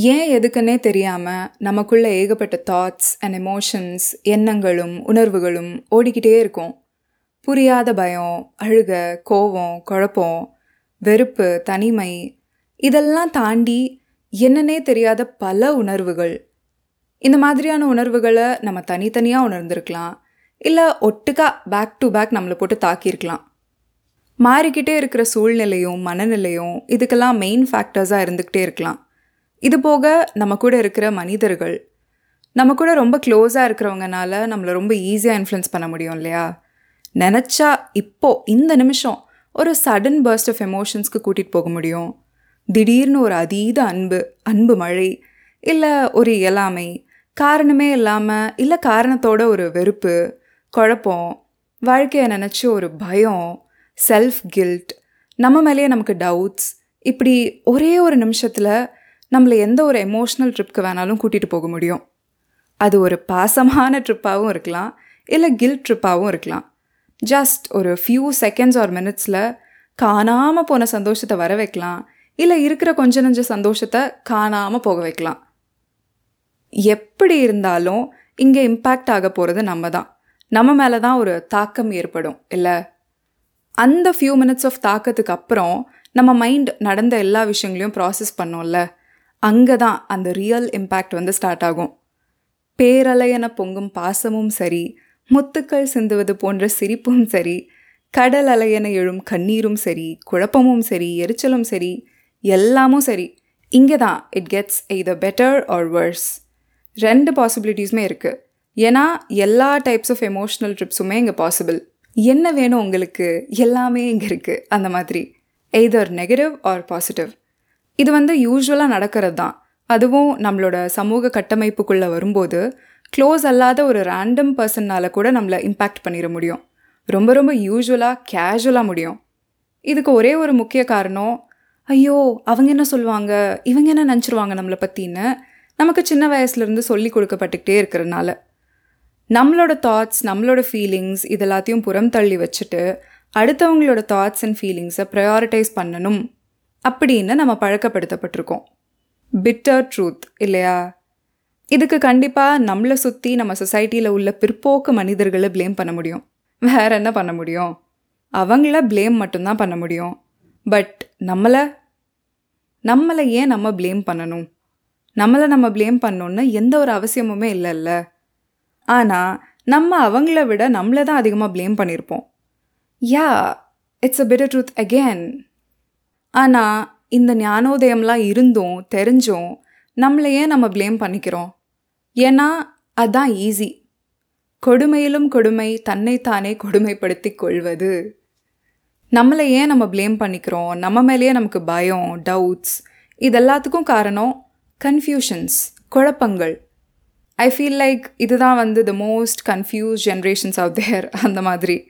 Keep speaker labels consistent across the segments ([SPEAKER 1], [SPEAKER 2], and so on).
[SPEAKER 1] ஏன் எதுக்குன்னே தெரியாமல் நமக்குள்ள ஏகப்பட்ட தாட்ஸ் அண்ட் எமோஷன்ஸ் எண்ணங்களும் உணர்வுகளும் ஓடிக்கிட்டே இருக்கும். புரியாத பயம் அழுக கோவம் குழப்பம் வெறுப்பு தனிமை இதெல்லாம் தாண்டி என்னன்னே தெரியாத பல உணர்வுகள். இந்த மாதிரியான உணர்வுகளை நம்ம தனித்தனியாக உணர்ந்திருக்கலாம். இல்லை ஒட்டுக்கா பேக் டு பேக் நம்மளை போட்டு தாக்கியிருக்கலாம். மாறிக்கிட்டே இருக்கிற சூழ்நிலையும் மனநிலையும் இதுக்கெல்லாம் மெயின் ஃபேக்டர்ஸாக இருந்துக்கிட்டே இருக்கலாம். இது போக நம்ம கூட இருக்கிற மனிதர்கள் நம்ம கூட ரொம்ப க்ளோஸாக இருக்கிறவங்கனால நம்மளை ரொம்ப ஈஸியாக இன்ஃப்ளூயன்ஸ் பண்ண முடியும் இல்லையா? நினச்சா இப்போ இந்த நிமிஷம் ஒரு சடன் பர்ஸ்ட் ஆஃப் எமோஷன்ஸ்க்கு கூட்டிகிட்டு போக முடியும். திடீர்னு ஒரு அதீத அன்பு அன்பு மழை இல்லை ஒரு இயலாமை காரணமே இல்லாமல் இல்லை காரணத்தோட ஒரு வெறுப்பு குழப்பம் வாழ்க்கையை நினச்சி ஒரு பயம் செல்ஃப் கில்ட் நம்ம மேலேயே நமக்கு டவுட்ஸ் இப்படி ஒரே ஒரு நிமிஷத்தில் நம்மளை எந்த ஒரு எமோஷ்னல் ட்ரிப்க்கு வேணாலும் கூட்டிகிட்டு போக முடியும். அது ஒரு பாசமான ட்ரிப்பாகவும் இருக்கலாம் இல்லை கில்ட் ட்ரிப்பாகவும் இருக்கலாம். ஜஸ்ட் ஒரு ஃபியூ செகண்ட்ஸ் ஆர் மினிட்ஸில் காணாமல் போன சந்தோஷத்தை வர வைக்கலாம் இல்லை இருக்கிற கொஞ்ச நஞ்ச சந்தோஷத்தை காணாமல் போக வைக்கலாம். எப்படி இருந்தாலும் இங்கே இம்பேக்ட் ஆக போகிறது நம்ம தான் நம்ம மேலே தான் ஒரு தாக்கம் ஏற்படும் இல்லை? அந்த ஃபியூ மினிட்ஸ் ஆஃப் தாக்கத்துக்கு அப்புறம் நம்ம மைண்ட் நடந்த எல்லா விஷயங்களையும் ப்ராசஸ் பண்ணோம்ல? அங்கே தான் அந்த ரியல் இம்பேக்ட் வந்து ஸ்டார்ட் ஆகும். பேரலையென பொங்கும் பாசமும் சரி முத்துக்கள் சிந்துவது போன்ற சிரிப்பும் சரி கடல் அலையென எழும் கண்ணீரும் சரி குழப்பமும் சரி எரிச்சலும் சரி எல்லாமும் சரி இங்கே தான் it gets either better or worse ரெண்டு பாசிபிலிட்டிஸுமே இருக்குது ஏன்னா எல்லா டைப்ஸ் ஆஃப் எமோஷ்னல் ட்ரிப்ஸுமே இங்கே பாசிபிள் என்ன வேணும் உங்களுக்கு? எல்லாமே இங்கே இருக்குது அந்த மாதிரி. எய்தர் நெகட்டிவ் ஆர் பாசிட்டிவ் இது வந்து யூஸ்வலாக நடக்கிறது தான் அதுவும் நம்மளோட சமூக கட்டமைப்புக்குள்ளே வரும்போது க்ளோஸ் அல்லாத ஒரு ரேண்டம் பர்சன்னால் கூட நம்மளை இம்பேக்ட் பண்ணிட முடியும். ரொம்ப ரொம்ப யூஸ்வலாக கேஷுவலாக முடியும். இதுக்கு ஒரே ஒரு முக்கிய காரணம் ஐயோ அவங்க என்ன சொல்லுவாங்க? இவங்க என்ன நினச்சிருவாங்க நம்மளை பற்றின்னு நமக்கு சின்ன வயசுலேருந்து சொல்லி கொடுக்கப்பட்டுக்கிட்டே இருக்கிறனால. நம்மளோட தாட்ஸ் நம்மளோட ஃபீலிங்ஸ் இது எல்லாத்தையும் புறம் தள்ளி வச்சுட்டு அடுத்தவங்களோட தாட்ஸ் அண்ட் ஃபீலிங்ஸை ப்ரையாரிட்டைஸ் பண்ணணும். அப்படின்னு நம்ம பழக்கப்படுத்தப்பட்டிருக்கோம். பிட்டர் ட்ரூத் இல்லையா? இதுக்கு கண்டிப்பாக நம்மளை சுற்றி நம்ம சொசைட்டியில் உள்ள பிற்போக்கு மனிதர்களை ப்ளேம் பண்ண முடியும். வேற என்ன பண்ண முடியும்? அவங்கள ப்ளேம் மட்டும்தான் பண்ண முடியும். பட் நம்மளை நம்மளை ஏன் நம்ம ப்ளேம் பண்ணணும்? நம்மளை நம்ம ப்ளேம் பண்ணணுன்னு எந்த ஒரு அவசியமுமே இல்லைல்ல. ஆனால் நம்ம அவங்கள விட நம்மளை தான் அதிகமாக ப்ளேம் பண்ணியிருப்போம் yeah it's a bitter truth again ஆனால் இந்த ஞானோதயம்லாம் இருந்தும் தெரிஞ்சும் நம்மளை ஏன் நம்ம ப்ளேம் பண்ணிக்கிறோம். ஏன்னா அதான் ஈஸி கொடுமையிலும் கொடுமை தன்னைத்தானே கொடுமைப்படுத்தி கொள்வது. நம்மளை ஏன் நம்ம ப்ளேம் பண்ணிக்கிறோம். நம்ம மேலேயே நமக்கு பயம் டவுட்ஸ் இதெல்லாத்துக்கும் காரணம் கன்ஃபியூஷன்ஸ் குழப்பங்கள். ஐ ஃபீல் லைக் இதுதான் வந்து the most confuse generations of their அந்த மாதிரி.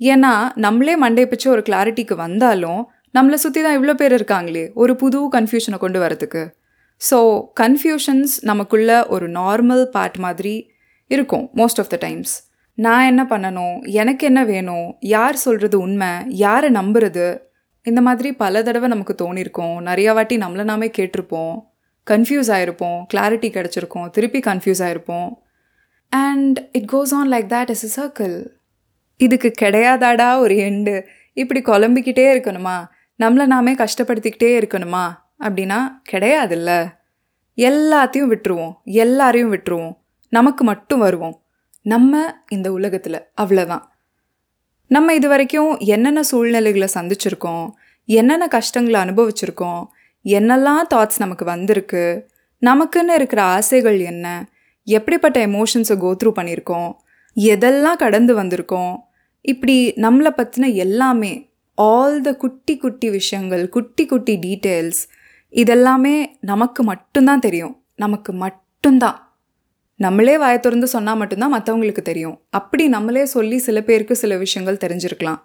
[SPEAKER 1] ஏன்னா நம்மளே மண்டே பிச்சு ஒரு கிளாரிட்டிக்கு வந்தாலும் நம்மளை சுற்றி தான் இவ்வளோ பேர் இருக்காங்களே ஒரு புது கன்ஃபியூஷனை கொண்டு வரதுக்கு. ஸோ கன்ஃபியூஷன்ஸ் நமக்குள்ள ஒரு நார்மல் பார்ட் மாதிரி இருக்கும் மோஸ்ட் ஆஃப் த டைம்ஸ் நான் என்ன பண்ணணும் எனக்கு என்ன வேணும் யார் சொல்கிறது உண்மை யாரை நம்புறது இந்த மாதிரி பல தடவை நமக்கு தோணியிருக்கோம் நிறையா வாட்டி நம்மளை நாமே கேட்டிருப்போம் கன்ஃபியூஸ் ஆகிருப்போம் கிளாரிட்டி கிடச்சிருக்கோம் திருப்பி confuse ஆகிருப்போம் and it goes on like that is a circle இதுக்கு கிடையாதாடா ஒரு எண்டு இப்படி குழம்பிக்கிட்டே இருக்கணுமா? நம்மளை நாமே கஷ்டப்படுத்திக்கிட்டே இருக்கணுமா? அப்படின்னா கிடையாதுல்ல. எல்லாத்தையும் விட்டுருவோம். எல்லாரையும் விட்டுருவோம். நமக்கு மட்டும் வருவோம். நம்ம இந்த உலகத்தில். அவ்வளோதான் நம்ம இது வரைக்கும் என்னென்ன சூழ்நிலைகளை சந்திச்சிருக்கோம்? என்னென்ன கஷ்டங்களை அனுபவிச்சிருக்கோம்? என்னெல்லாம் தாட்ஸ் நமக்கு வந்திருக்கு? நமக்குன்னு இருக்கிற ஆசைகள் என்ன? எப்படிப்பட்ட எமோஷன்ஸை கோத்ரூ பண்ணியிருக்கோம்? எதெல்லாம் கடந்து வந்திருக்கோம்? இப்படி நம்மளை பற்றின எல்லாமே ஆல் த குட்டி குட்டி விஷயங்கள் குட்டி குட்டி டீட்டெயில்ஸ் இதெல்லாமே நமக்கு மட்டும்தான் தெரியும். நமக்கு மட்டும்தான். நம்மளே வாய திறந்து சொன்னால் மட்டும்தான் மற்றவங்களுக்கு தெரியும். அப்படி நம்மளே சொல்லி சில பேருக்கு சில விஷயங்கள் தெரிஞ்சிருக்கலாம்.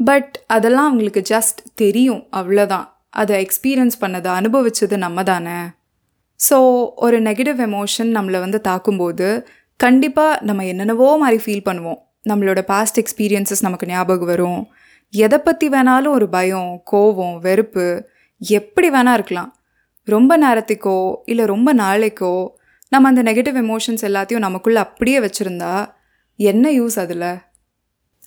[SPEAKER 1] பட் அதெல்லாம் அவங்களுக்கு ஜஸ்ட் தெரியும் அவ்வளோதான் அதை எக்ஸ்பீரியன்ஸ் பண்ணதை அனுபவிச்சது நம்ம தானே ஸோ ஒரு நெகட்டிவ் எமோஷன் நம்மளை வந்து தாக்கும்போது கண்டிப்பாக நம்ம என்னென்னவோ மாதிரி ஃபீல் பண்ணுவோம். நம்மளோட பாஸ்ட் எக்ஸ்பீரியன்சஸ் நமக்கு ஞாபகம் வரும். எதை பற்றி வேணாலும் ஒரு பயம் கோவம் வெறுப்பு எப்படி வேணா இருக்கலாம். ரொம்ப நேரத்துக்கோ இல்லை ரொம்ப நாளைக்கோ நம்ம அந்த நெகட்டிவ் எமோஷன்ஸ் எல்லாத்தையும் நமக்குள்ளே அப்படியே வச்சுருந்தா என்ன யூஸ் அதில்?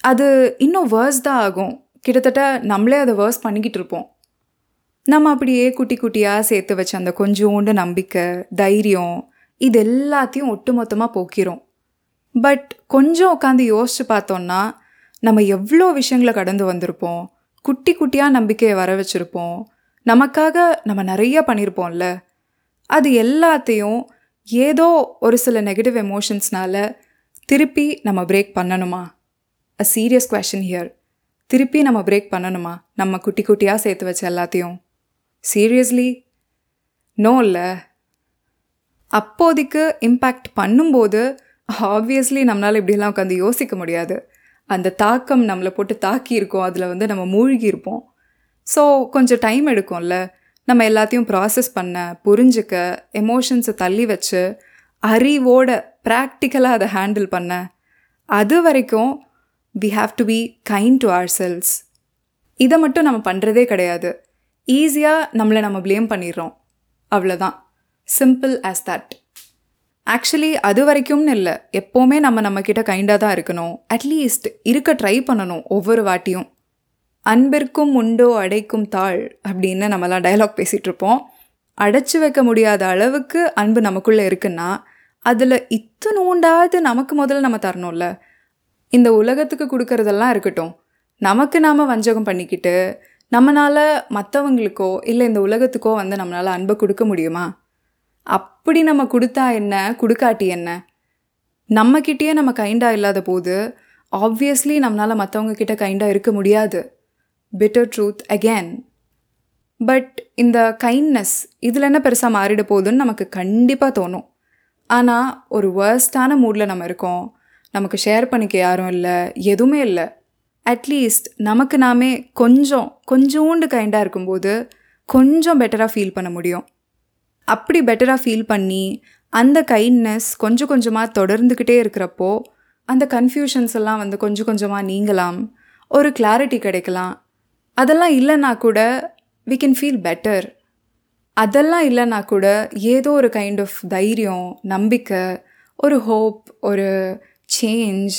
[SPEAKER 1] அது இன்னும் வேர்ஸ் தான் ஆகும். கிட்டத்தட்ட நம்மளே அதை வேர்ஸ் பண்ணிக்கிட்டு இருப்போம். நம்ம அப்படியே குட்டி குட்டியாக சேர்த்து வச்ச அந்த கொஞ்சோண்டு நம்பிக்கை தைரியம் இது எல்லாத்தையும் ஒட்டுமொத்தமாக போக்கிறோம் பட் கொஞ்சம் உட்காந்து யோசிச்சு பார்த்தோன்னா நம்ம எவ்வளோ விஷயங்களை கடந்து வந்திருப்போம். குட்டி குட்டியாக நம்பிக்கையை வர வச்சுருப்போம். நமக்காக நம்ம நிறைய பண்ணியிருப்போம்ல அது எல்லாத்தையும் ஏதோ ஒரு சில நெகட்டிவ் எமோஷன்ஸ்னால திருப்பி நம்ம பிரேக் பண்ணணுமா? அ சீரியஸ் கொஷின் ஹியர் திருப்பி நம்ம பிரேக் பண்ணணுமா? நம்ம குட்டி குட்டியாக சேர்த்து வச்ச எல்லாத்தையும். சீரியஸ்லி நோ இல்லை. அப்போதைக்கு இம்பேக்ட் பண்ணும்போது ஆப்வியஸ்லி நம்மளால் இப்படிலாம் உட்காந்து யோசிக்க முடியாது. அந்த தாக்கம் நம்மளை போட்டு தாக்கி இருக்கோம் அதில் வந்து நம்ம மூழ்கி இருப்போம் ஸோ கொஞ்சம் டைம் எடுக்கும்ல. நம்ம எல்லாத்தையும் ப்ராசஸ் பண்ண புரிஞ்சுக்க எமோஷன்ஸை தள்ளி வச்சு அறிவோட ப்ராக்டிக்கலாக அதை ஹேண்டில் பண்ண. அது வரைக்கும் we have to be kind to ourselves இதை மட்டும் நம்ம பண்ணுறதே கிடையாது. ஈஸியாக நம்மளை நம்ம ப்ளேம் பண்ணிடுறோம். அவ்வளோதான் சிம்பிள் ஆஸ் தட் ஆக்சுவலி அது வரைக்கும்னு இல்லை. எப்போவுமே நம்ம நம்மக்கிட்ட கைண்டாக தான் இருக்கணும். அட்லீஸ்ட் இருக்க ட்ரை பண்ணணும் ஒவ்வொரு வாட்டியும். அன்பிற்கும் உண்டோ அடைக்கும் தாழ் அப்படின்னு நம்மலாம் டைலாக் பேசிகிட்ருப்போம் அடைச்சி வைக்க முடியாத அளவுக்கு அன்பு நமக்குள்ளே இருக்குன்னா அதில் இத்தனோண்டாவது நமக்கு முதல்ல நம்ம தரணும்ல. இந்த உலகத்துக்கு கொடுக்கறதெல்லாம் இருக்கட்டும். நமக்கு நாம் வஞ்சகம் பண்ணிக்கிட்டு நம்மளால் மற்றவங்களுக்கோ இல்லை இந்த உலகத்துக்கோ வந்து நம்மளால் அன்பை கொடுக்க முடியுமா? அப்படி நம்ம கொடுத்தா என்ன? கொடுக்காட்டி என்ன? நம்மக்கிட்டேயே நம்ம கைண்டாக இல்லாத போது ஆப்வியஸ்லி நம்மளால் மற்றவங்க கிட்ட கைண்டாக இருக்க முடியாது. பெட்டர் ட்ரூத் அகேன் பட் இந்த கைண்ட்னஸ் இதில் என்ன பெருசாக மாறிட போகுதுன்னு நமக்கு கண்டிப்பாக தோணும். ஆனால் ஒரு வேர்ஸ்டான மூடில் நம்ம இருக்கோம். நமக்கு ஷேர் பண்ணிக்க யாரும் இல்லை. எதுவுமே இல்லை. அட்லீஸ்ட் நமக்கு நாமே கொஞ்சம் கொஞ்சோண்டு கைண்டாக இருக்கும்போது கொஞ்சம் பெட்டராக ஃபீல் பண்ண முடியும். அப்படி பெட்டராக ஃபீல் பண்ணி அந்த கைண்ட்னஸ் கொஞ்சம் கொஞ்சமாக தொடர்ந்துக்கிட்டே இருக்கிறப்போ அந்த கன்ஃபியூஷன்ஸ் எல்லாம் வந்து கொஞ்சம் கொஞ்சமாக நீங்கலாம் ஒரு கிளாரிட்டி கிடைக்கலாம். அதெல்லாம் இல்லைன்னா கூட வி கேன் ஃபீல் பெட்டர் அதெல்லாம் இல்லைன்னா கூட ஏதோ ஒரு கைண்ட் ஆஃப் தைரியம் நம்பிக்கை ஒரு ஹோப் ஒரு சேஞ்ச்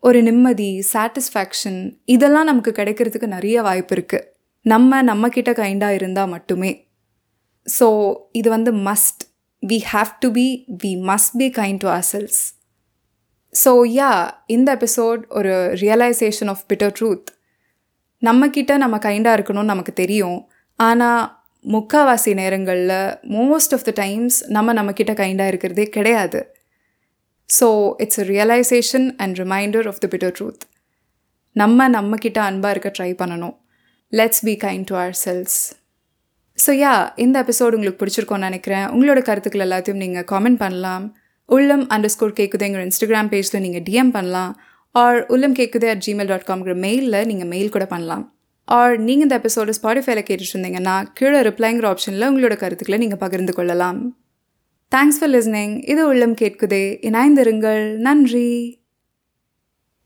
[SPEAKER 1] ஒரு நிம்மதி சாட்டிஸ்ஃபேக்ஷன் இதெல்லாம் நமக்கு கிடைக்கிறதுக்கு நிறைய வாய்ப்பு இருக்குது நம்ம நம்மக்கிட்ட கைண்டாக இருந்தால் மட்டுமே. ஸோ இது வந்து must we have to be we must be kind to ourselves so yeah இந்த எபிசோட் ஒரு ரியலைசேஷன் ஆஃப் பிட்டர் ட்ரூத் நம்மக்கிட்ட நம்ம கைண்டாக இருக்கணும்னு நமக்கு தெரியும். ஆனால் முக்கால்வாசி நேரங்களில் மோஸ்ட் ஆஃப் த டைம்ஸ் நம்ம நம்மக்கிட்ட கைண்டாக இருக்கிறதே கிடையாது. So it's a realization and reminder of the bitter truth நம்ம நம்மக்கிட்ட அன்பாக இருக்க ட்ரை பண்ணணும். Let's be kind to ourselves so yeah இந்த எபிசோடு உங்களுக்கு பிடிச்சிருக்கோன்னு நினைக்கிறேன். உங்களோட கருத்துக்கள் எல்லாத்தையும் நீங்கள் காமெண்ட் பண்ணலாம். உள்ளம் அண்டர் ஸ்கோர் கேட்குது எங்கள் இன்ஸ்டாகிராம் பேஜில் நீங்கள் டிஎம் பண்ணலாம். ஆர் உள்ளம் கேட்குது அட் ஜிமெயில் டாட் காம்ங்கிற மெயிலில் நீங்கள் மெயில் கூட பண்ணலாம். ஆர் நீங்கள் இந்த எபிசோடு ஸ்பாட்டிஃபைல கேட்டுட்டு இருந்தீங்கன்னா கீழே ரிப்ளைங்கிற ஆப்ஷனில் உங்களோட கருத்துக்களை நீங்கள் பகிர்ந்து கொள்ளலாம். தேங்க்ஸ் ஃபார் லிஸ்னிங் இது உள்ளம் கேட்குதே இணைந்திருங்கள். நன்றி.